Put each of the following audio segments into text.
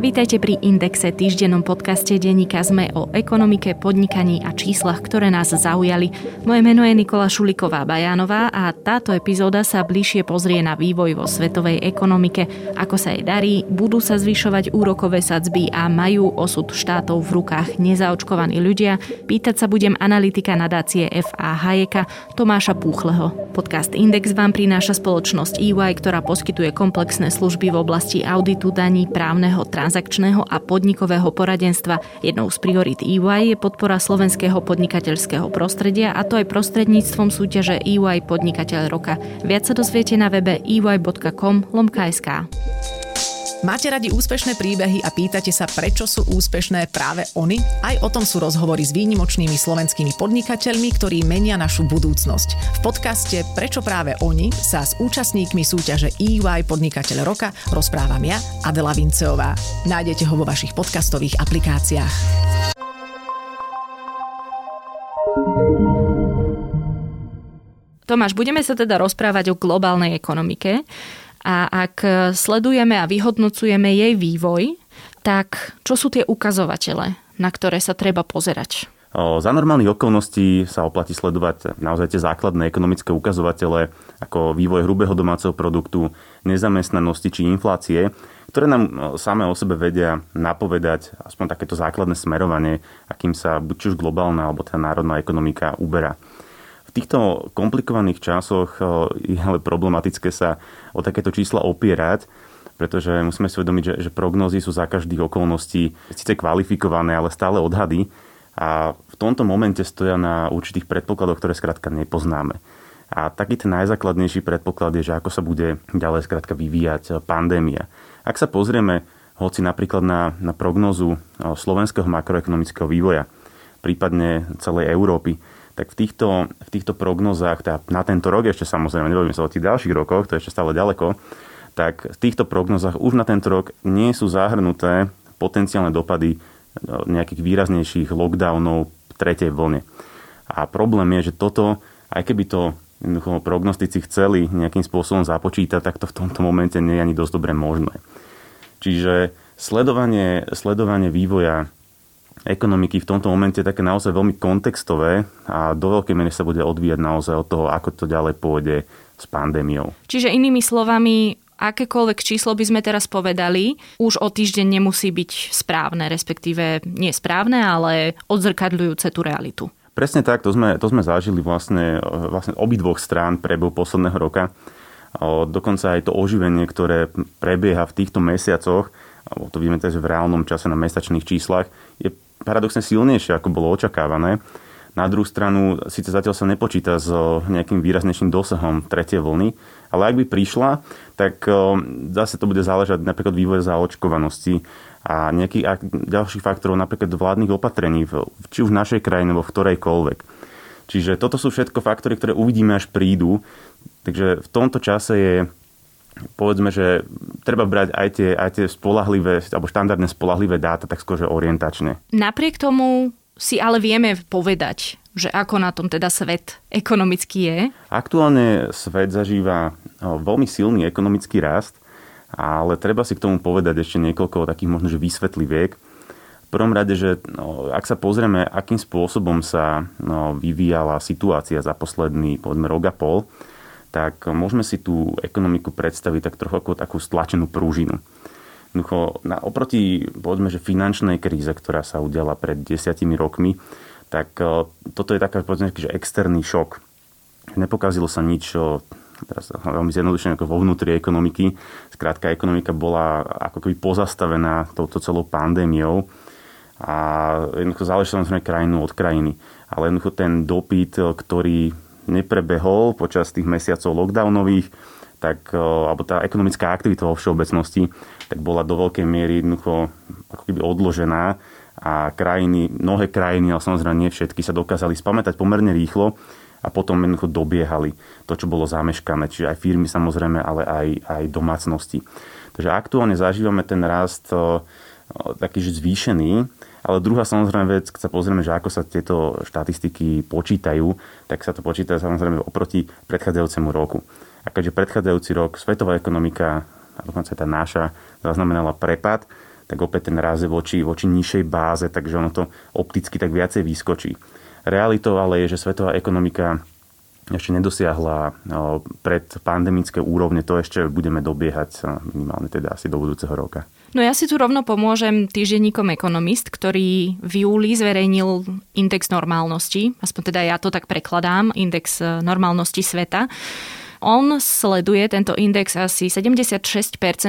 Vítajte pri Indexe, týždennom podcaste denníka ZME o ekonomike, podnikaní a číslach, ktoré nás zaujali. Moje meno je Nikola Šuliková Bajánová a táto epizóda sa bližšie pozrie na vývoj vo svetovej ekonomike, ako sa jej darí, budú sa zvyšovať úrokové sadzby a majú osud štátov v rukách nezaočkovaní ľudia. Pýtať sa budem analytika nadácie FA Hayeka Tomáša Púchleho. Podcast Index vám prináša spoločnosť EY, ktorá poskytuje komplexné služby v oblasti auditu daní, právneho trans transakčného a podnikového poradenstva. Jednou z priorit EY je podpora slovenského podnikateľského prostredia a to aj prostredníctvom súťaže EY Podnikateľ roka. Viac sa dozviete na webe ey.com lomka.sk. Máte radi úspešné príbehy a pýtate sa, prečo sú úspešné práve oni? Aj o tom sú rozhovory s výnimočnými slovenskými podnikateľmi, ktorí menia našu budúcnosť. V podcaste Prečo práve oni sa s účastníkmi súťaže EY Podnikateľ roka rozprávam ja, Adela Vinceová. Nájdete ho vo vašich podcastových aplikáciách. Tomáš, budeme sa teda rozprávať o globálnej ekonomike. A ak sledujeme a vyhodnocujeme jej vývoj, tak čo sú tie ukazovatele, na ktoré sa treba pozerať? Za normálnych okolností sa oplatí sledovať naozaj tie základné ekonomické ukazovatele ako vývoj hrubého domáceho produktu, nezamestnanosti či inflácie, ktoré nám samé o sebe vedia napovedať aspoň takéto základné smerovanie, akým sa buď už globálna alebo tá národná ekonomika uberá. V týchto komplikovaných časoch eh, je ale problematické sa o takéto čísla opierať, pretože musíme si uvedomiť, že, že prognózy sú za každých okolností síce kvalifikované, ale stále odhady a v tomto momente stoja na určitých predpokladoch, ktoré skrátka nepoznáme. A taký ten najzákladnejší predpoklad je, že ako sa bude ďalej skrátka vyvíjať pandémia. Ak sa pozrieme hoci napríklad na, na prognózu eh, slovenského makroekonomického vývoja, prípadne celej Európy, tak v týchto, v týchto prognozách, teda na tento rok ešte samozrejme, nebudeme sa o tých ďalších rokoch, to je ešte stále ďaleko, tak v týchto prognozách už na tento rok nie sú zahrnuté potenciálne dopady no, nejakých výraznejších lockdownov v tretej vlne. A problém je, že toto, aj keby to prognostici chceli nejakým spôsobom započítať, tak to v tomto momente nie je ani dosť dobre možné. Čiže sledovanie, sledovanie vývoja ekonomiky v tomto momente také naozaj veľmi kontextové a do veľkej miery sa bude odvíjať naozaj od toho, ako to ďalej pôjde s pandémiou. Čiže inými slovami, akékoľvek číslo by sme teraz povedali, už o týždeň nemusí byť správne, respektíve nie správne, ale odzrkadľujúce tú realitu. Presne tak, to sme, to sme zažili vlastne, vlastne obidvoch strán prebehu posledného roka. Dokonca aj to oživenie, ktoré prebieha v týchto mesiacoch, to vidíme teraz v reálnom čase na mesačných číslach, je paradoxne silnejšie, ako bolo očakávané. Na druhú stranu, síce zatiaľ sa nepočíta s nejakým výraznejším dosahom tretie vlny, ale ak by prišla, tak zase to bude záležať napríklad vývoj zaočkovanosti a nejakých ďalších faktorov, napríklad vládnych opatrení, či už v našej krajine, alebo v ktorejkoľvek. Čiže toto sú všetko faktory, ktoré uvidíme, až prídu. Takže v tomto čase je povedzme, že treba brať aj tie, aj tie spolahlivé, alebo štandardné spolahlivé dáta, tak skôr, že orientačne. Napriek tomu si ale vieme povedať, že ako na tom teda svet ekonomicky je? Aktuálne svet zažíva veľmi silný ekonomický rast, ale treba si k tomu povedať ešte niekoľko takých možno, že vysvetliviek. V prvom rade, že no, ak sa pozrieme, akým spôsobom sa no, vyvíjala situácia za posledný, povedzme, rok a pol, tak môžeme si tú ekonomiku predstaviť tak trochu ako takú stlačenú prúžinu. Jednoducho, na, oproti povedzme, že finančnej kríze, ktorá sa udiala pred desiatimi rokmi, tak uh, toto je taká povedzme, že externý šok. Nepokazilo sa nič, uh, teraz veľmi zjednodušene ako vo vnútri ekonomiky. Skrátka, ekonomika bola ako keby pozastavená touto celou pandémiou a jednoducho záleží samozrejme krajinu od krajiny. Ale jednoducho ten dopyt, ktorý neprebehol počas tých mesiacov lockdownových, tak, alebo tá ekonomická aktivita vo všeobecnosti, tak bola do veľkej miery jednoducho ako keby odložená a krajiny, mnohé krajiny, ale samozrejme nie všetky, sa dokázali spamätať pomerne rýchlo a potom jednoducho dobiehali to, čo bolo zameškané. Čiže aj firmy samozrejme, ale aj, aj domácnosti. Takže aktuálne zažívame ten rast taký, že zvýšený, ale druhá samozrejme vec, keď sa pozrieme, že ako sa tieto štatistiky počítajú, tak sa to počíta samozrejme oproti predchádzajúcemu roku. A keďže predchádzajúci rok svetová ekonomika, a dokonca tá naša, zaznamenala prepad, tak opäť ten raz voči, voči nižšej báze, takže ono to opticky tak viacej vyskočí. Realitou ale je, že svetová ekonomika ešte nedosiahla pred pandemické úrovne, to ešte budeme dobiehať minimálne teda asi do budúceho roka. No ja si tu rovno pomôžem týždenníkom Economist, ktorý v júli zverejnil index normálnosti, aspoň teda ja to tak prekladám, index e, normálnosti sveta. On sleduje tento index asi 76%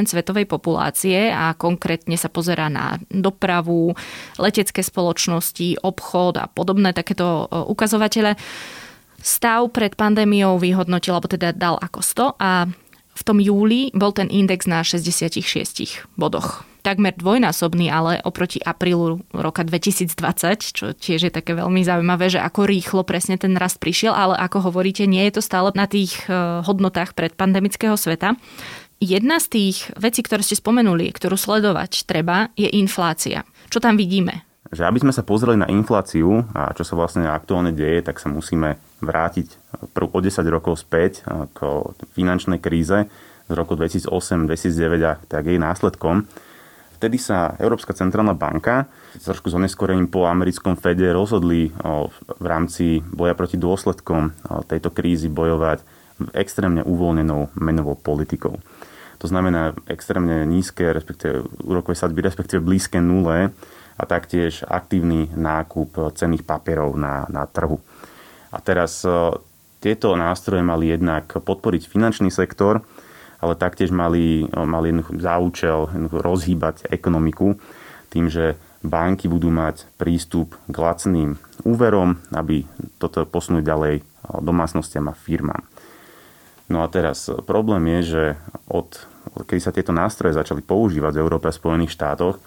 svetovej populácie a konkrétne sa pozerá na dopravu, letecké spoločnosti, obchod a podobné takéto e, ukazovatele. Stav pred pandémiou vyhodnotil, alebo teda dal ako 100 a v tom júli bol ten index na 66 bodoch. Takmer dvojnásobný, ale oproti aprílu roka 2020, čo tiež je také veľmi zaujímavé, že ako rýchlo presne ten rast prišiel, ale ako hovoríte, nie je to stále na tých eh, hodnotách predpandemického sveta. Jedna z tých vecí, ktoré ste spomenuli, ktorú sledovať treba, je inflácia. Čo tam vidíme? že aby sme sa pozreli na infláciu a čo sa vlastne aktuálne deje, tak sa musíme vrátiť o 10 rokov späť k finančnej kríze z roku 2008-2009 a tak jej následkom. Vtedy sa Európska centrálna banka trošku s oneskorením po americkom Fede rozhodli v rámci boja proti dôsledkom tejto krízy bojovať extrémne uvoľnenou menovou politikou. To znamená extrémne nízke, respektíve úrokové sadby, respektíve blízke nule, a taktiež aktívny nákup cenných papierov na, na trhu. A teraz e, tieto nástroje mali jednak podporiť finančný sektor, ale taktiež mali, e, mali za účel rozhýbať ekonomiku tým, že banky budú mať prístup k lacným úverom, aby toto posunúť ďalej e, domácnostiam a firmám. No a teraz problém je, že od kedy sa tieto nástroje začali používať v Európe a Spojených štátoch,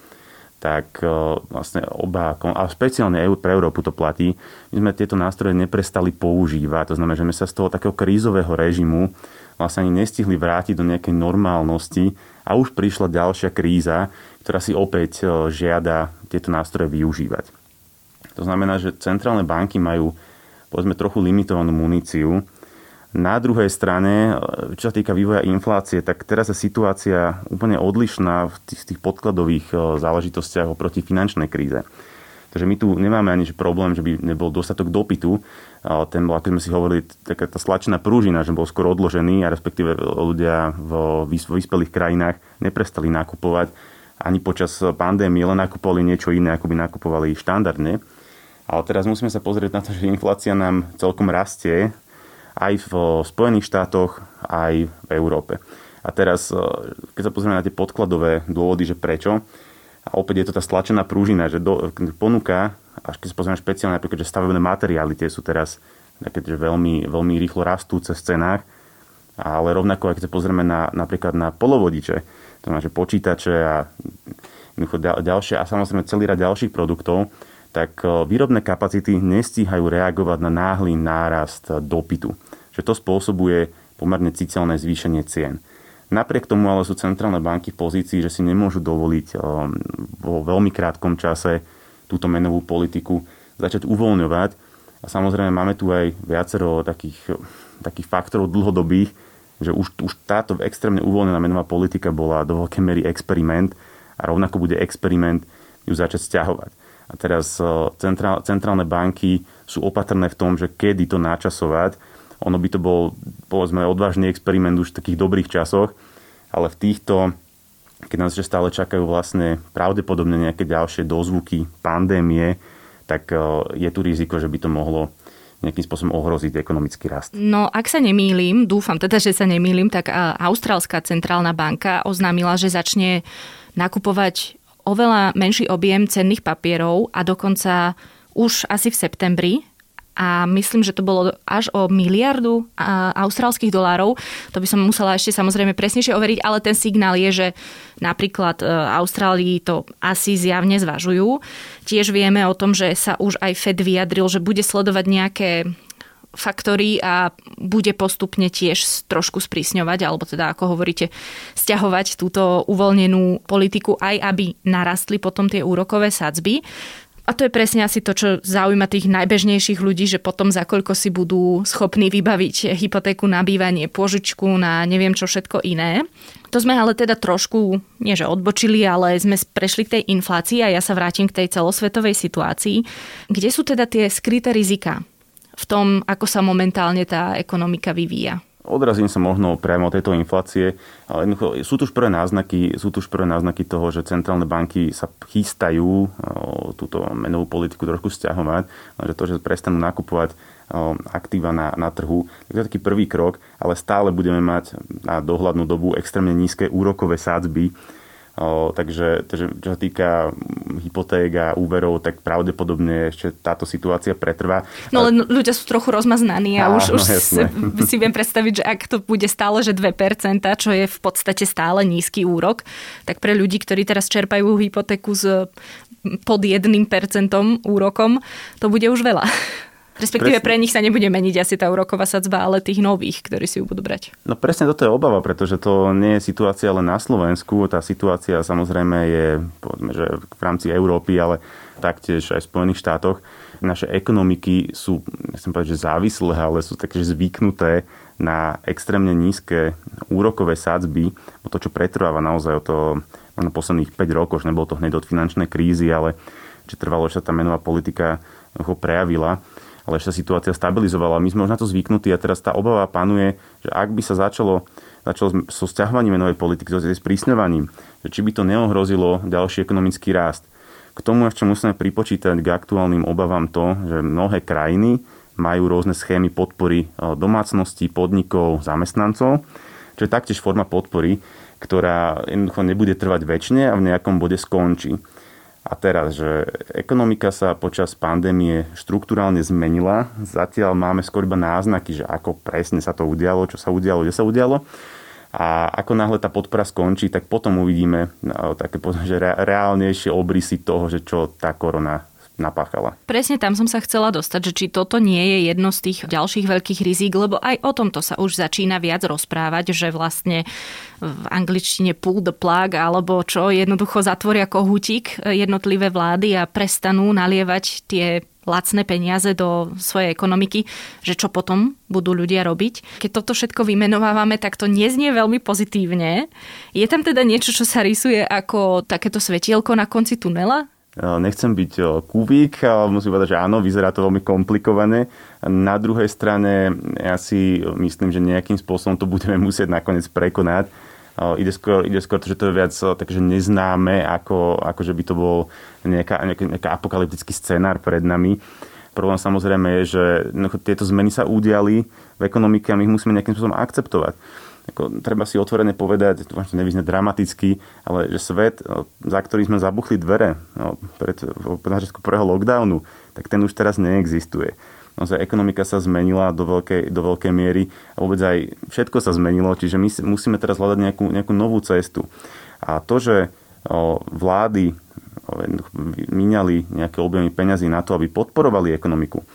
tak e, vlastne oba, a špeciálne pre Európu to platí, my sme tieto nástroje neprestali používať. To znamená, že sme sa z toho takého krízového režimu vlastne ani nestihli vrátiť do nejakej normálnosti a už prišla ďalšia kríza, ktorá si opäť e, žiada tieto nástroje využívať. To znamená, že centrálne banky majú povedzme trochu limitovanú muníciu na druhej strane, čo sa týka vývoja inflácie, tak teraz je situácia úplne odlišná v tých, tých podkladových e, záležitostiach oproti finančnej kríze. Takže my tu nemáme ani problém, že by nebol dostatok dopytu. Ten bol, ako sme si hovorili, taká tá slačená prúžina, že bol skoro odložený a respektíve ľudia v vyspelých krajinách neprestali nakupovať ani počas pandémie, len nakupovali niečo iné, ako by nakupovali štandardne. Ale teraz musíme sa pozrieť na to, že inflácia nám celkom rastie aj v Spojených štátoch, aj v Európe. A teraz, e, keď sa pozrieme na tie podkladové dôvody, že prečo, a opäť je to tá stlačená prúžina, že do, ponuka, až keď sa pozrieme špeciálne napríklad, že stavebné materiály tie sú teraz také, že veľmi, veľmi rýchlo rastúce v cenách, ale rovnako, keď sa pozrieme na, napríklad na polovodiče, to znamená, že počítače a ďalšie a samozrejme celý rad ďalších produktov, tak e, výrobné kapacity nestíhajú reagovať na náhly nárast dopytu. Že to spôsobuje pomerne citeľné zvýšenie cien. Napriek tomu ale sú centrálne banky v pozícii, že si nemôžu dovoliť e, vo veľmi krátkom čase túto menovú politiku začať uvoľňovať. A samozrejme máme tu aj viacero takých, takých faktorov dlhodobých, že už, už táto extrémne uvoľnená menová politika bola do veľkej miery experiment a rovnako bude experiment ju začať stiahovať. A teraz centrál, centrálne banky sú opatrné v tom, že kedy to načasovať. Ono by to bol, povedzme, odvážny experiment už v takých dobrých časoch, ale v týchto, keď nás ešte stále čakajú vlastne pravdepodobne nejaké ďalšie dozvuky pandémie, tak je tu riziko, že by to mohlo nejakým spôsobom ohroziť ekonomický rast. No, ak sa nemýlim, dúfam teda, že sa nemýlim, tak Austrálska centrálna banka oznámila, že začne nakupovať oveľa menší objem cenných papierov a dokonca už asi v septembri a myslím, že to bolo až o miliardu austrálskych dolárov. To by som musela ešte samozrejme presnejšie overiť, ale ten signál je, že napríklad e, Austrálii to asi zjavne zvažujú. Tiež vieme o tom, že sa už aj Fed vyjadril, že bude sledovať nejaké faktory a bude postupne tiež trošku sprísňovať, alebo teda ako hovoríte, stiahovať túto uvoľnenú politiku aj aby narastli potom tie úrokové sadzby. A to je presne asi to, čo zaujíma tých najbežnejších ľudí, že potom za koľko si budú schopní vybaviť hypotéku na bývanie, pôžičku na neviem čo všetko iné. To sme ale teda trošku, nie že odbočili, ale sme prešli k tej inflácii a ja sa vrátim k tej celosvetovej situácii. Kde sú teda tie skryté rizika v tom, ako sa momentálne tá ekonomika vyvíja? Odrazím sa možno priamo tejto inflácie, ale sú tu už prvé náznaky, sú tu už prvé náznaky toho, že centrálne banky sa chystajú túto menovú politiku trošku stiahovať, že to, že prestanú nakupovať aktíva na, na trhu. Tak to je taký prvý krok, ale stále budeme mať na dohľadnú dobu extrémne nízke úrokové sádzby, O, takže, takže čo sa týka hypoték a úverov, tak pravdepodobne ešte táto situácia pretrvá. No len ľudia sú trochu rozmaznaní a, a už, už si, si viem predstaviť, že ak to bude stále, že 2%, čo je v podstate stále nízky úrok, tak pre ľudí, ktorí teraz čerpajú hypotéku s pod 1% úrokom, to bude už veľa. Respektíve presne. pre nich sa nebude meniť asi tá úroková sadzba, ale tých nových, ktorí si ju budú brať. No presne toto je obava, pretože to nie je situácia len na Slovensku. Tá situácia samozrejme je povedzme, že v rámci Európy, ale taktiež aj v Spojených štátoch. Naše ekonomiky sú, nechcem povedať, že závislé, ale sú také zvyknuté na extrémne nízke úrokové sadzby, to, čo pretrváva naozaj o to možno posledných 5 rokov, že nebolo to hneď od finančnej krízy, ale že trvalo, že sa tá menová politika prejavila ale ešte situácia stabilizovala. My sme už na to zvyknutí a teraz tá obava panuje, že ak by sa začalo, začalo so stiahovaním menovej politiky, so sprísňovaním, že či by to neohrozilo ďalší ekonomický rast. K tomu ešte musíme pripočítať k aktuálnym obavám to, že mnohé krajiny majú rôzne schémy podpory e, domácností, podnikov, zamestnancov, čo je taktiež forma podpory, ktorá jednoducho nebude trvať väčšine a v nejakom bode skončí. A teraz, že ekonomika sa počas pandémie štruktúrálne zmenila, zatiaľ máme skôr iba náznaky, že ako presne sa to udialo, čo sa udialo, kde sa udialo. A ako náhle tá podpora skončí, tak potom uvidíme no, také že reálnejšie obrysy toho, že čo tá korona napáchala. Presne tam som sa chcela dostať, že či toto nie je jedno z tých ďalších veľkých rizík, lebo aj o tomto sa už začína viac rozprávať, že vlastne v angličtine pull the plug alebo čo, jednoducho zatvoria kohútik jednotlivé vlády a prestanú nalievať tie lacné peniaze do svojej ekonomiky, že čo potom budú ľudia robiť. Keď toto všetko vymenovávame, tak to neznie veľmi pozitívne. Je tam teda niečo, čo sa rysuje ako takéto svetielko na konci tunela? Nechcem byť kubík, ale musím povedať, že áno, vyzerá to veľmi komplikované. Na druhej strane ja si myslím, že nejakým spôsobom to budeme musieť nakoniec prekonať. Ide skôr, ide skôr to, že to je viac takže neznáme, ako, ako že by to bol nejaká, nejaký, nejaký apokalyptický scenár pred nami. Problém samozrejme je, že tieto zmeny sa udiali v ekonomike a my ich musíme nejakým spôsobom akceptovať ako, treba si otvorene povedať, to nevyzne dramaticky, ale že svet, za ktorý sme zabuchli dvere no, pred, začiatku prvého lockdownu, tak ten už teraz neexistuje. Naozaj ekonomika sa zmenila do veľkej, do veľkej miery a vôbec aj všetko sa zmenilo, čiže my musíme teraz hľadať nejakú, nejakú novú cestu. A to, že o, vlády míňali nejaké objemy peňazí na to, aby podporovali ekonomiku,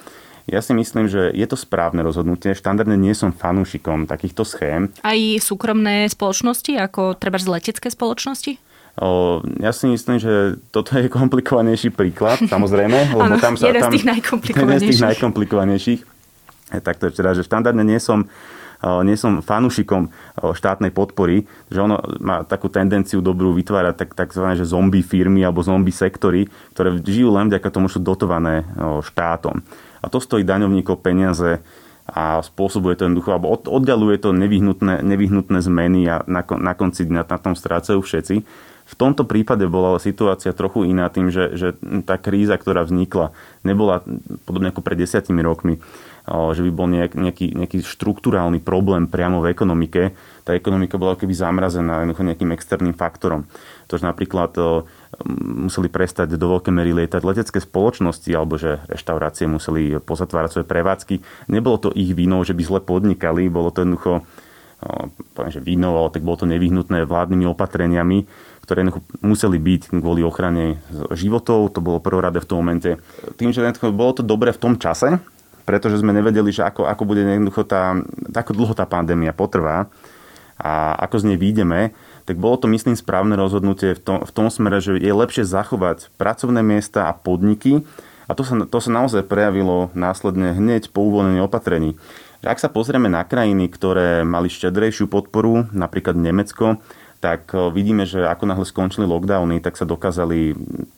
ja si myslím, že je to správne rozhodnutie. Štandardne nie som fanúšikom takýchto schém. Aj súkromné spoločnosti, ako treba z letecké spoločnosti? O, ja si myslím, že toto je komplikovanejší príklad, samozrejme. Lebo tam sa, jeden tam, z tých najkomplikovanejších. Jeden z tých najkomplikovanejších. Tak to je teda, že štandardne nie som nie som fanúšikom štátnej podpory, že ono má takú tendenciu dobrú vytvárať tak, takzvané že zombie firmy alebo zombie sektory, ktoré žijú len vďaka tomu, sú dotované štátom. A to stojí daňovníkov peniaze a spôsobuje to jednoducho, alebo oddialuje to nevyhnutné, nevyhnutné zmeny a na, na konci dňa na tom strácajú všetci. V tomto prípade bola ale situácia trochu iná tým, že, že tá kríza, ktorá vznikla, nebola podobne ako pred desiatimi rokmi, že by bol nejak, nejaký, nejaký štruktúrálny problém priamo v ekonomike. Tá ekonomika bola keby zamrazená nejakým externým faktorom. To, napríklad museli prestať do veľkej mery lietať letecké spoločnosti alebo že reštaurácie museli pozatvárať svoje prevádzky. Nebolo to ich vinou, že by zle podnikali, bolo to jednoducho poviem, že vinou, ale tak bolo to nevyhnutné vládnymi opatreniami, ktoré museli byť kvôli ochrane životov. To bolo prvoradé v tom momente. Tým, že bolo to dobré v tom čase, pretože sme nevedeli, že ako, ako bude jednoducho tá, ako dlho tá pandémia potrvá a ako z nej výjdeme, tak bolo to, myslím, správne rozhodnutie v tom, v tom smere, že je lepšie zachovať pracovné miesta a podniky, a to sa, to sa naozaj prejavilo následne hneď po uvoľnení opatrení. Ak sa pozrieme na krajiny, ktoré mali štedrejšiu podporu, napríklad Nemecko, tak e, vidíme, že ako náhle skončili lockdowny, tak sa dokázali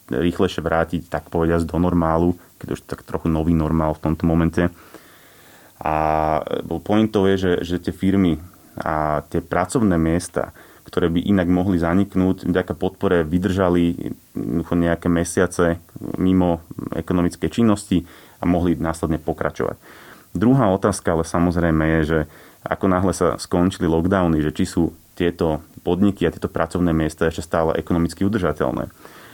rýchlejšie vrátiť, tak povediať, do normálu, keď už tak trochu nový normál v tomto momente. A pointou je, že, že tie firmy a tie pracovné miesta, ktoré by inak mohli zaniknúť, vďaka podpore vydržali nejaké mesiace mimo ekonomickej činnosti a mohli následne pokračovať. Druhá otázka ale samozrejme je, že ako náhle sa skončili lockdowny, že či sú tieto podniky a tieto pracovné miesta ešte stále ekonomicky udržateľné.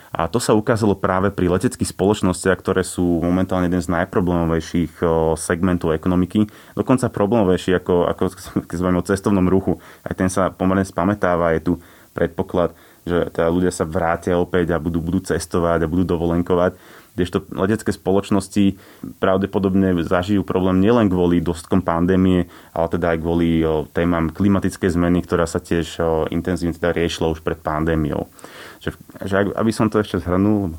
A to sa ukázalo práve pri leteckých spoločnostiach, ktoré sú momentálne jeden z najproblémovejších segmentov ekonomiky. Dokonca problémovejší ako, ako keď sa o cestovnom ruchu. Aj ten sa pomerne spamätáva, je tu predpoklad, že teda ľudia sa vrátia opäť a budú, budú cestovať a budú dovolenkovať kdežto letecké spoločnosti pravdepodobne zažijú problém nielen kvôli dostkom pandémie, ale teda aj kvôli témam klimatickej zmeny, ktorá sa tiež intenzívne teda riešila už pred pandémiou. Že, že aby som to ešte zhrnul.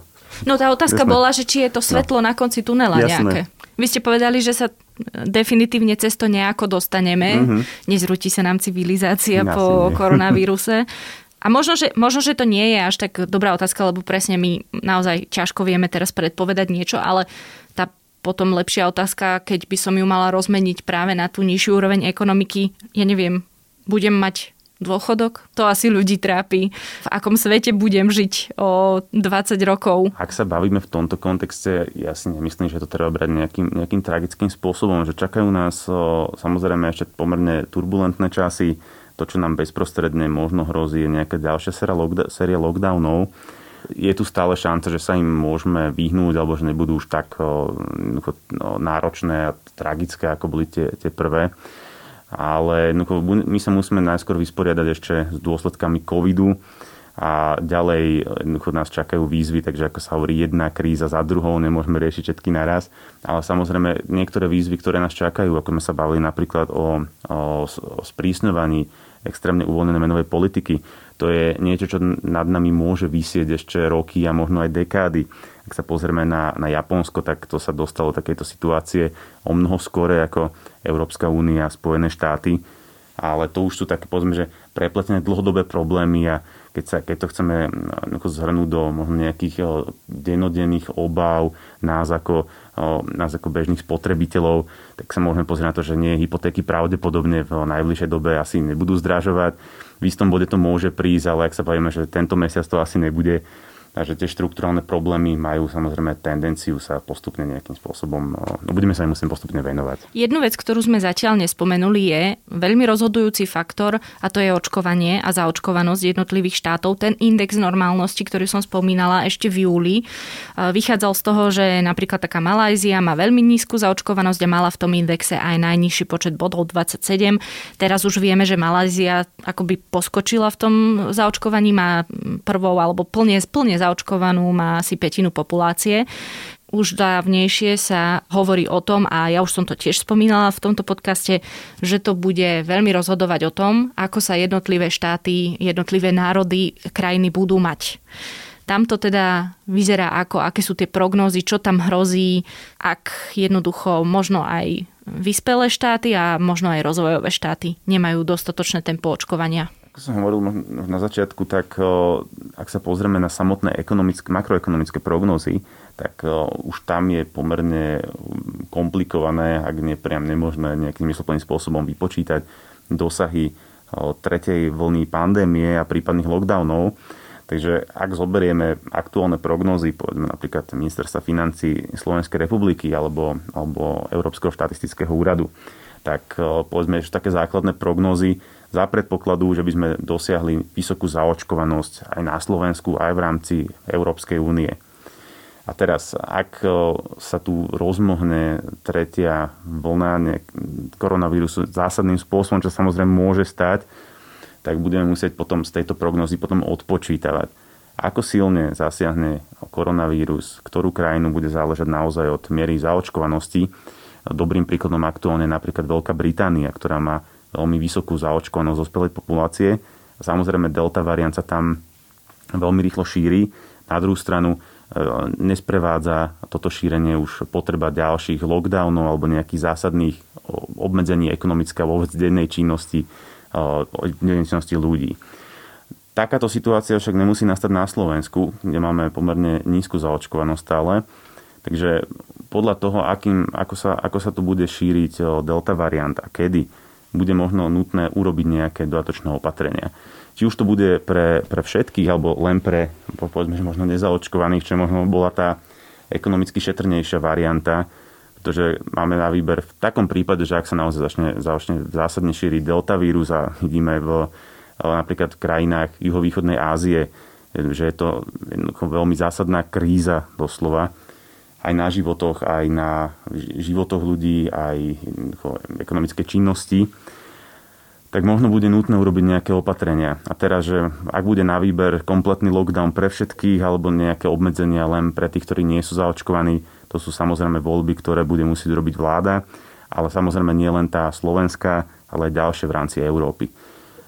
No tá otázka Jasné. bola, že či je to svetlo no. na konci tunela Jasné. nejaké. Vy ste povedali, že sa definitívne cez to nejako dostaneme. Mm-hmm. Nezrúti sa nám civilizácia Jasne. po koronavíruse. A možno že, možno, že to nie je až tak dobrá otázka, lebo presne my naozaj ťažko vieme teraz predpovedať niečo, ale tá potom lepšia otázka, keď by som ju mala rozmeniť práve na tú nižšiu úroveň ekonomiky, ja neviem, budem mať dôchodok? To asi ľudí trápi. V akom svete budem žiť o 20 rokov? Ak sa bavíme v tomto kontexte, ja si nemyslím, že to treba brať nejakým, nejakým tragickým spôsobom, že čakajú nás o, samozrejme ešte pomerne turbulentné časy. To, čo nám bezprostredne možno hrozí, je nejaká ďalšia séria, lockdownov. Je tu stále šanca, že sa im môžeme vyhnúť, alebo že nebudú už tak náročné a tragické, ako boli tie, tie prvé ale my sa musíme najskôr vysporiadať ešte s dôsledkami covidu a ďalej jednoducho nás čakajú výzvy, takže ako sa hovorí, jedna kríza za druhou, nemôžeme riešiť všetky naraz, ale samozrejme niektoré výzvy, ktoré nás čakajú, ako sme sa bavili napríklad o, o, o sprísňovaní extrémne uvoľnené menovej politiky, to je niečo, čo nad nami môže vysieť ešte roky a možno aj dekády. Ak sa pozrieme na, na Japonsko, tak to sa dostalo takéto situácie o mnoho skore ako Európska únia a Spojené štáty. Ale to už sú také, povedzme, že prepletené dlhodobé problémy a keď, sa, keď to chceme mm, zhrnúť do možno nejakých denodenných obáv nás ako, nás ako bežných spotrebiteľov, tak sa môžeme pozrieť na to, že nie, hypotéky pravdepodobne v najbližšej dobe asi nebudú zdražovať. V istom bode to môže prísť, ale ak sa bavíme, že tento mesiac to asi nebude, Takže tie štruktúrálne problémy majú samozrejme tendenciu sa postupne nejakým spôsobom, no, no budeme sa im musím postupne venovať. Jednu vec, ktorú sme zatiaľ nespomenuli, je veľmi rozhodujúci faktor a to je očkovanie a zaočkovanosť jednotlivých štátov. Ten index normálnosti, ktorý som spomínala ešte v júli, e, vychádzal z toho, že napríklad taká Malajzia má veľmi nízku zaočkovanosť a mala v tom indexe aj najnižší počet bodov 27. Teraz už vieme, že Malajzia akoby poskočila v tom zaočkovaní, má prvou alebo plne, plne zaočkovanú má asi petinu populácie. Už dávnejšie sa hovorí o tom, a ja už som to tiež spomínala v tomto podcaste, že to bude veľmi rozhodovať o tom, ako sa jednotlivé štáty, jednotlivé národy, krajiny budú mať. Tam to teda vyzerá ako, aké sú tie prognózy, čo tam hrozí, ak jednoducho možno aj vyspelé štáty a možno aj rozvojové štáty nemajú dostatočné tempo očkovania. Ako som hovoril na začiatku, tak ak sa pozrieme na samotné ekonomické, makroekonomické prognózy, tak už tam je pomerne komplikované, ak nie priam nemožné nejakým zmysluplným spôsobom vypočítať dosahy tretej vlny pandémie a prípadných lockdownov. Takže ak zoberieme aktuálne prognózy, povedzme napríklad ministerstva financí Slovenskej republiky alebo, alebo Európskeho štatistického úradu, tak povedzme, že také základné prognózy za predpokladu, že by sme dosiahli vysokú zaočkovanosť aj na Slovensku, aj v rámci Európskej únie. A teraz, ak sa tu rozmohne tretia vlna koronavírusu zásadným spôsobom, čo samozrejme môže stať, tak budeme musieť potom z tejto prognozy potom odpočítavať. Ako silne zasiahne koronavírus, ktorú krajinu bude záležať naozaj od miery zaočkovanosti. Dobrým príkladom aktuálne je napríklad Veľká Británia, ktorá má veľmi vysokú zaočkovanosť ospelej populácie Samozrejme, delta variant sa tam veľmi rýchlo šíri. Na druhú stranu e, nesprevádza toto šírenie už potreba ďalších lockdownov alebo nejakých zásadných obmedzení ekonomické vôbec dennej činnosti, dennej činnosti ľudí. Takáto situácia však nemusí nastať na Slovensku, kde máme pomerne nízku zaočkovanosť stále. Takže podľa toho, akým, ako, sa, ako sa tu bude šíriť delta variant a kedy, bude možno nutné urobiť nejaké dodatočné opatrenia. Či už to bude pre, pre všetkých, alebo len pre, povedzme, že možno nezaočkovaných, čo možno bola tá ekonomicky šetrnejšia varianta, pretože máme na výber v takom prípade, že ak sa naozaj začne, začne zásadne šíriť delta vírus a vidíme v napríklad v krajinách juhovýchodnej Ázie, že je to veľmi zásadná kríza doslova, aj na životoch, aj na životoch ľudí, aj ekonomické činnosti, tak možno bude nutné urobiť nejaké opatrenia. A teraz, že ak bude na výber kompletný lockdown pre všetkých alebo nejaké obmedzenia len pre tých, ktorí nie sú zaočkovaní, to sú samozrejme voľby, ktoré bude musieť robiť vláda, ale samozrejme nie len tá slovenská, ale aj ďalšie v rámci Európy.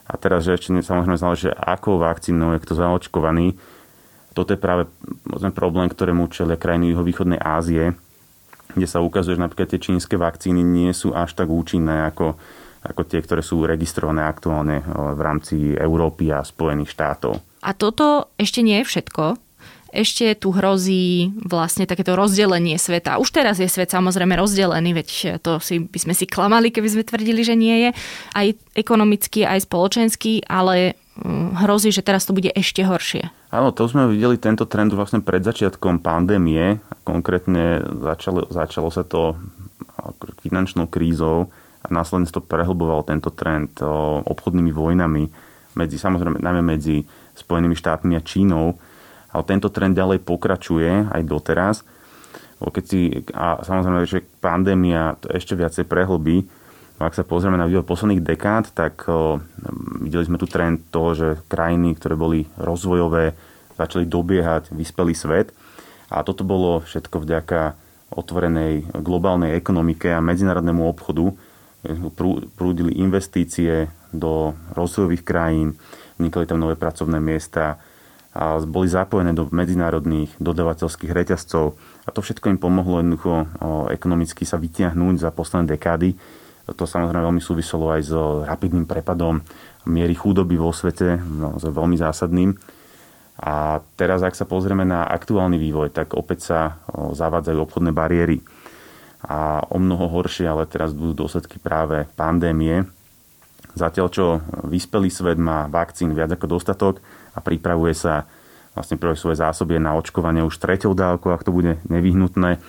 A teraz, že ešte samozrejme záleží, akou vakcínou je kto zaočkovaný. Toto je práve problém, ktorému čelia krajiny juhovýchodnej Ázie, kde sa ukazuje, že napríklad tie čínske vakcíny nie sú až tak účinné ako, ako tie, ktoré sú registrované aktuálne v rámci Európy a Spojených štátov. A toto ešte nie je všetko ešte tu hrozí vlastne takéto rozdelenie sveta. Už teraz je svet samozrejme rozdelený, veď to si, by sme si klamali, keby sme tvrdili, že nie je. Aj ekonomicky, aj spoločensky, ale hrozí, že teraz to bude ešte horšie. Áno, to sme videli tento trend vlastne pred začiatkom pandémie. Konkrétne začalo, začalo sa to finančnou krízou a následne to prehlboval tento trend obchodnými vojnami medzi, samozrejme, najmä medzi Spojenými štátmi a Čínou ale tento trend ďalej pokračuje aj doteraz. Keď si, a samozrejme, že pandémia to ešte viacej prehlbí. Ak sa pozrieme na vývoj posledných dekád, tak videli sme tu trend toho, že krajiny, ktoré boli rozvojové, začali dobiehať vyspelý svet. A toto bolo všetko vďaka otvorenej globálnej ekonomike a medzinárodnému obchodu. Prúdili investície do rozvojových krajín, vznikali tam nové pracovné miesta, a boli zapojené do medzinárodných dodavateľských reťazcov a to všetko im pomohlo jednoducho ekonomicky sa vytiahnuť za posledné dekády. To samozrejme veľmi súviselo aj s rapidným prepadom miery chudoby vo svete, no, veľmi zásadným. A teraz, ak sa pozrieme na aktuálny vývoj, tak opäť sa zavádzajú obchodné bariéry. A o mnoho horšie, ale teraz budú dôsledky práve pandémie. Zatiaľ, čo vyspelý svet má vakcín viac ako dostatok, a pripravuje sa vlastne prvé svoje zásoby na očkovanie už treťou dávkou, ak to bude nevyhnutné,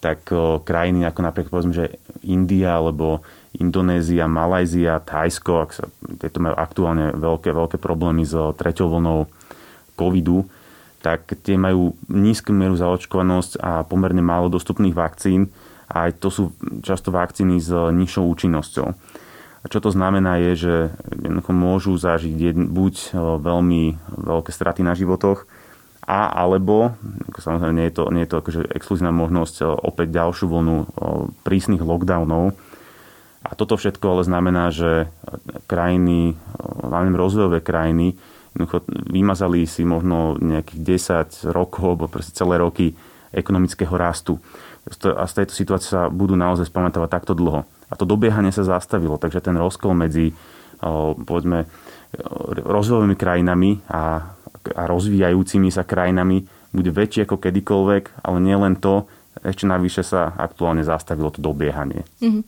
tak krajiny ako napríklad povedzme, že India alebo Indonézia, Malajzia, Thajsko, ak sa, tieto majú aktuálne veľké, veľké problémy s treťou vlnou covidu, tak tie majú nízku mieru zaočkovanosť a pomerne málo dostupných vakcín. A aj to sú často vakcíny s nižšou účinnosťou. A čo to znamená je, že môžu zažiť buď veľmi veľké straty na životoch, a alebo, samozrejme nie je to, nie je to akože exkluzívna možnosť opäť ďalšiu vlnu prísnych lockdownov. A toto všetko ale znamená, že krajiny, hlavne rozvojové krajiny, vymazali si možno nejakých 10 rokov, alebo proste celé roky ekonomického rastu. A z tejto situácie sa budú naozaj spamätovať takto dlho. A to dobiehanie sa zastavilo, takže ten rozkol medzi povedzme, rozvojovými krajinami a, a rozvíjajúcimi sa krajinami bude väčší ako kedykoľvek, ale nielen to, ešte navyše sa aktuálne zastavilo to dobiehanie. Uh-huh.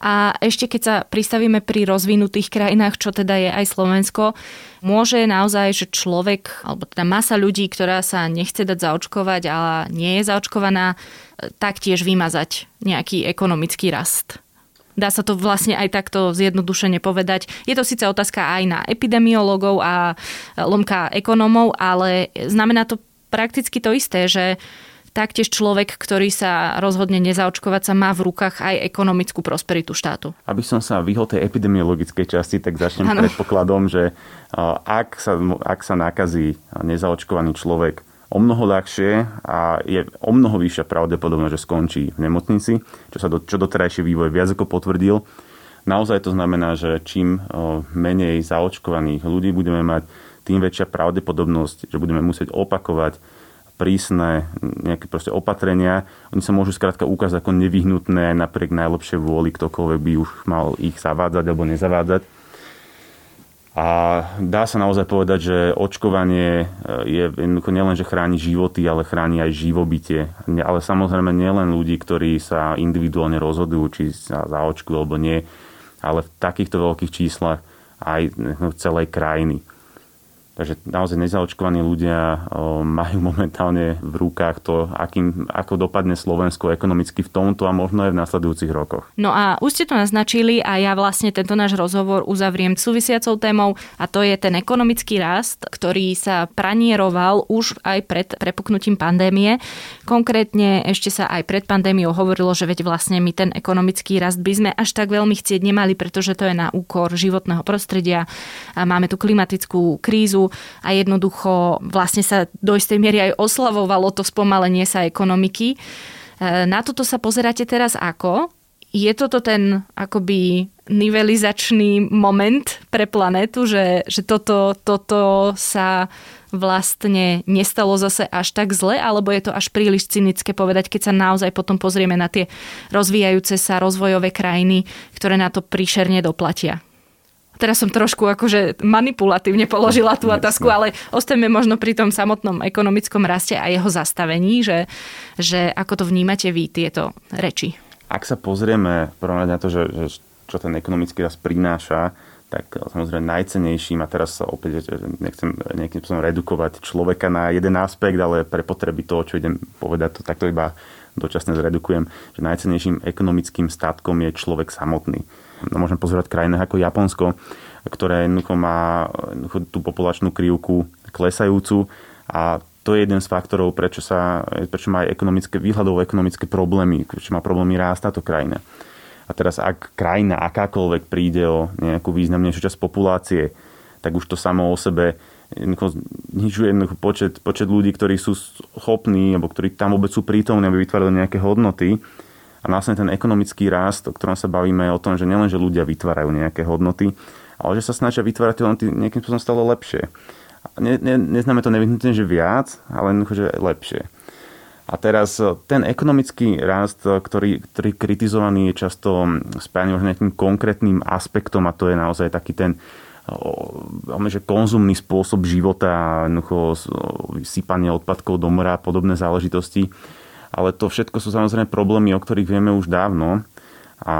A ešte keď sa pristavíme pri rozvinutých krajinách, čo teda je aj Slovensko, môže naozaj, že človek, alebo teda masa ľudí, ktorá sa nechce dať zaočkovať, ale nie je zaočkovaná, taktiež vymazať nejaký ekonomický rast. Dá sa to vlastne aj takto zjednodušene povedať. Je to síce otázka aj na epidemiologov a lomka ekonómov, ale znamená to prakticky to isté, že taktiež človek, ktorý sa rozhodne nezaočkovať, sa má v rukách aj ekonomickú prosperitu štátu. Aby som sa vyhol tej epidemiologickej časti, tak začnem ano. predpokladom, že ak sa, ak sa nakazí nezaočkovaný človek o mnoho ľahšie a je o mnoho vyššia pravdepodobnosť, že skončí v nemocnici, čo sa do, čo doterajší vývoj viac ako potvrdil. naozaj to znamená, že čím menej zaočkovaných ľudí budeme mať, tým väčšia pravdepodobnosť, že budeme musieť opakovať prísne nejaké proste opatrenia. Oni sa môžu skrátka ukázať ako nevyhnutné napriek najlepšej vôli, ktokoľvek by už mal ich zavádzať alebo nezavádzať. A dá sa naozaj povedať, že očkovanie e, je jednoducho nielen, že chráni životy, ale chráni aj živobytie. Ale samozrejme nielen ľudí, ktorí sa individuálne rozhodujú, či sa zaočkujú alebo nie, ale v takýchto veľkých číslach aj celej krajiny. Takže naozaj nezaočkovaní ľudia majú momentálne v rukách to, akým, ako dopadne Slovensko ekonomicky v tomto a možno aj v nasledujúcich rokoch. No a už ste to naznačili a ja vlastne tento náš rozhovor uzavriem súvisiacou témou a to je ten ekonomický rast, ktorý sa pranieroval už aj pred prepuknutím pandémie. Konkrétne ešte sa aj pred pandémiou hovorilo, že veď vlastne my ten ekonomický rast by sme až tak veľmi chcieť nemali, pretože to je na úkor životného prostredia. A máme tu klimatickú krízu, a jednoducho vlastne sa do istej miery aj oslavovalo to spomalenie sa ekonomiky. E, na toto sa pozeráte teraz ako? Je toto ten akoby nivelizačný moment pre planetu, že, že toto, toto sa vlastne nestalo zase až tak zle, alebo je to až príliš cynické povedať, keď sa naozaj potom pozrieme na tie rozvíjajúce sa rozvojové krajiny, ktoré na to príšerne doplatia? Teraz som trošku akože manipulatívne položila tú otázku, ale ostaňme možno pri tom samotnom ekonomickom raste a jeho zastavení, že, že ako to vnímate vy tieto reči. Ak sa pozrieme prvom na to, že, že čo ten ekonomický rast prináša, tak samozrejme najcenejším, a teraz sa opäť nechcem nejakým spôsobom redukovať človeka na jeden aspekt, ale pre potreby toho, čo idem povedať, to takto iba dočasne zredukujem, že najcenejším ekonomickým statkom je človek samotný no môžeme pozerať krajiny ako Japonsko, ktoré jednoducho má jednoducho tú populačnú krivku klesajúcu a to je jeden z faktorov, prečo, sa, prečo má aj ekonomické, výhľadov ekonomické problémy, prečo má problémy rásť táto krajina. A teraz ak krajina akákoľvek príde o nejakú významnejšiu časť populácie, tak už to samo o sebe znižuje počet, počet ľudí, ktorí sú schopní, alebo ktorí tam vôbec sú prítomní, aby vytvárali nejaké hodnoty a vlastne ten ekonomický rast, o ktorom sa bavíme, je o tom, že nielen, že ľudia vytvárajú nejaké hodnoty, ale že sa snažia vytvárať tie hodnoty nejakým spôsobom stále lepšie. Ne, ne, neznamená to nevyhnutne, že viac, ale že lepšie. A teraz e, ten ekonomický rast, e, ktorý, ktorý kritizovaný je často spájaný možno nejakým konkrétnym aspektom a to je naozaj taký ten e, že konzumný spôsob života, sypanie odpadkov do mora a podobné záležitosti ale to všetko sú samozrejme problémy, o ktorých vieme už dávno a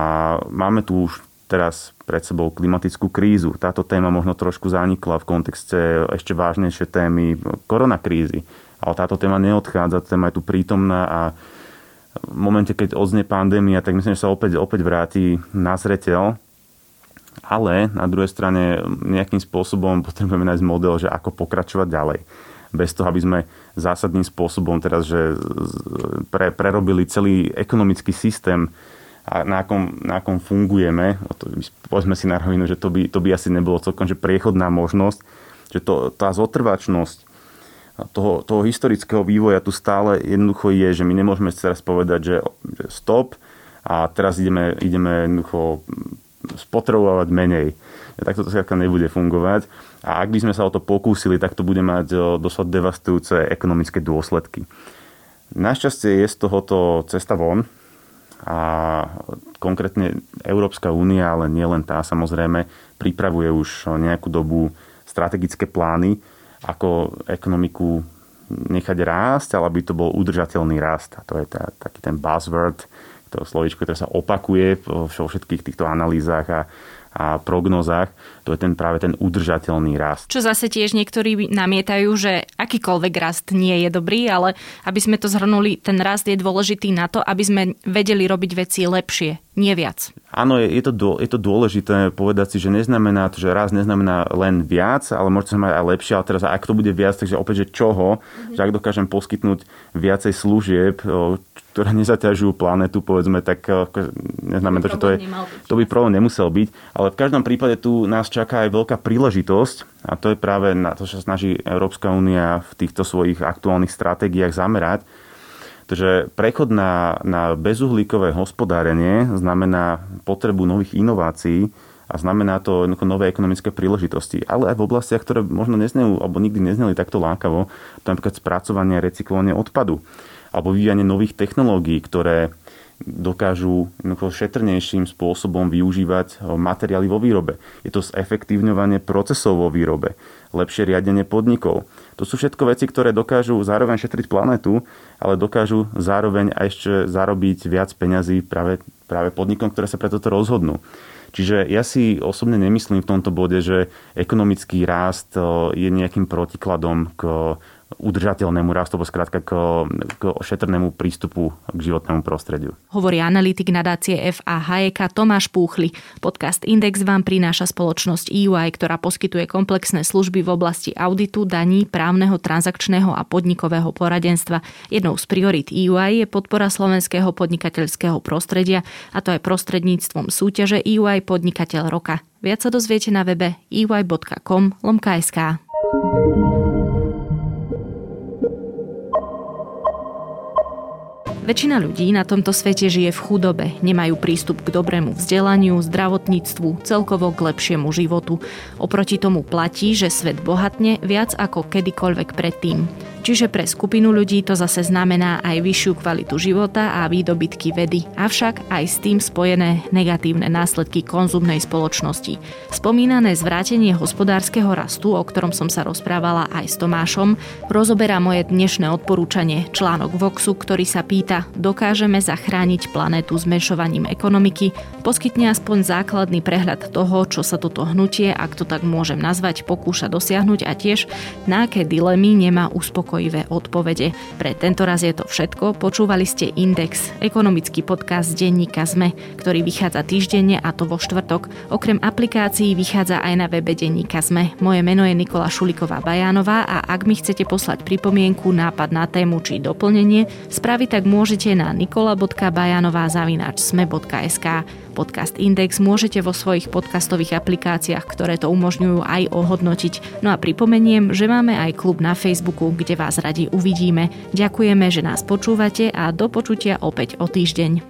máme tu už teraz pred sebou klimatickú krízu. Táto téma možno trošku zanikla v kontexte ešte vážnejšie témy koronakrízy, ale táto téma neodchádza, téma je tu prítomná a v momente, keď odzne pandémia, tak myslím, že sa opäť, opäť vráti na zreteľ. Ale na druhej strane nejakým spôsobom potrebujeme nájsť model, že ako pokračovať ďalej bez toho, aby sme zásadným spôsobom teraz, že pre, prerobili celý ekonomický systém, a na akom, na akom fungujeme. Povedzme si na rovinu, že to by, to by asi nebolo celkom že priechodná možnosť, že to, tá zotrvačnosť toho, toho historického vývoja tu stále jednoducho je, že my nemôžeme teraz povedať, že, že stop a teraz ideme, ideme jednoducho spotrebovať menej. Tak to skrátka nebude fungovať. A ak by sme sa o to pokúsili, tak to bude mať dosť devastujúce ekonomické dôsledky. Našťastie je z tohoto cesta von a konkrétne Európska únia, ale nielen tá samozrejme, pripravuje už nejakú dobu strategické plány, ako ekonomiku nechať rásť, ale aby to bol udržateľný rast. A to je tá, taký ten buzzword, to slovičko, ktoré sa opakuje vo všetkých týchto analýzach a a prognozách, to je ten práve ten udržateľný rast. Čo zase tiež niektorí namietajú, že akýkoľvek rast nie je dobrý, ale aby sme to zhrnuli, ten rast je dôležitý na to, aby sme vedeli robiť veci lepšie, nie viac. Áno, je, je, to, je to dôležité povedať si, že neznamená to, že rast neznamená len viac, ale môže sa mať aj lepšie, ale teraz ak to bude viac, takže opäť, že čoho, mm-hmm. že ak dokážem poskytnúť viacej služieb, ktoré nezaťažujú planetu, povedzme, tak eh, neznamená to, že to je... To by problém nemusel byť. Ale v každom prípade tu nás čaká aj veľká príležitosť a to je práve na to, čo sa snaží Európska únia v týchto svojich aktuálnych stratégiách zamerať. Pretože prechod na, na bezuhlíkové hospodárenie znamená potrebu nových inovácií a znamená to nové ekonomické príležitosti. Ale aj v oblastiach, ktoré možno neznejú, alebo nikdy nezneli takto lákavo, to napríklad spracovanie a recyklovanie odpadu alebo vyvíjanie nových technológií, ktoré dokážu šetrnejším spôsobom využívať materiály vo výrobe. Je to zefektívňovanie procesov vo výrobe, lepšie riadenie podnikov. To sú všetko veci, ktoré dokážu zároveň šetriť planetu, ale dokážu zároveň aj ešte zarobiť viac peňazí práve, práve podnikom, ktoré sa pre toto rozhodnú. Čiže ja si osobne nemyslím v tomto bode, že ekonomický rást je nejakým protikladom k udržateľnému rastu, alebo skrátka k, k ošetrnému prístupu k životnému prostrediu. Hovorí analytik nadácie FA Hayeka Tomáš Púchly. Podcast Index vám prináša spoločnosť EY, ktorá poskytuje komplexné služby v oblasti auditu, daní, právneho, transakčného a podnikového poradenstva. Jednou z priorit EY je podpora slovenského podnikateľského prostredia, a to aj prostredníctvom súťaže EY Podnikateľ roka. Viac sa dozviete na webe ey.com lomka.sk. Väčšina ľudí na tomto svete žije v chudobe, nemajú prístup k dobrému vzdelaniu, zdravotníctvu, celkovo k lepšiemu životu. Oproti tomu platí, že svet bohatne viac ako kedykoľvek predtým. Čiže pre skupinu ľudí to zase znamená aj vyššiu kvalitu života a výdobytky vedy, avšak aj s tým spojené negatívne následky konzumnej spoločnosti. Spomínané zvrátenie hospodárskeho rastu, o ktorom som sa rozprávala aj s Tomášom, rozoberá moje dnešné odporúčanie, článok Voxu, ktorý sa pýta, dokážeme zachrániť planetu zmenšovaním ekonomiky, poskytne aspoň základný prehľad toho, čo sa toto hnutie, ak to tak môžem nazvať, pokúša dosiahnuť a tiež na aké dilemy nemá uspokojiť uspokojivé odpovede. Pre tento raz je to všetko. Počúvali ste Index, ekonomický podcast denníka ZME, ktorý vychádza týždenne a to vo štvrtok. Okrem aplikácií vychádza aj na webe denníka ZME. Moje meno je Nikola Šuliková Bajánová a ak mi chcete poslať pripomienku, nápad na tému či doplnenie, spraviť tak môžete na nikola.bajanová.sme.sk. Podcast Index môžete vo svojich podcastových aplikáciách, ktoré to umožňujú aj ohodnotiť. No a pripomeniem, že máme aj klub na Facebooku, kde vás radi uvidíme. Ďakujeme, že nás počúvate a do počutia opäť o týždeň.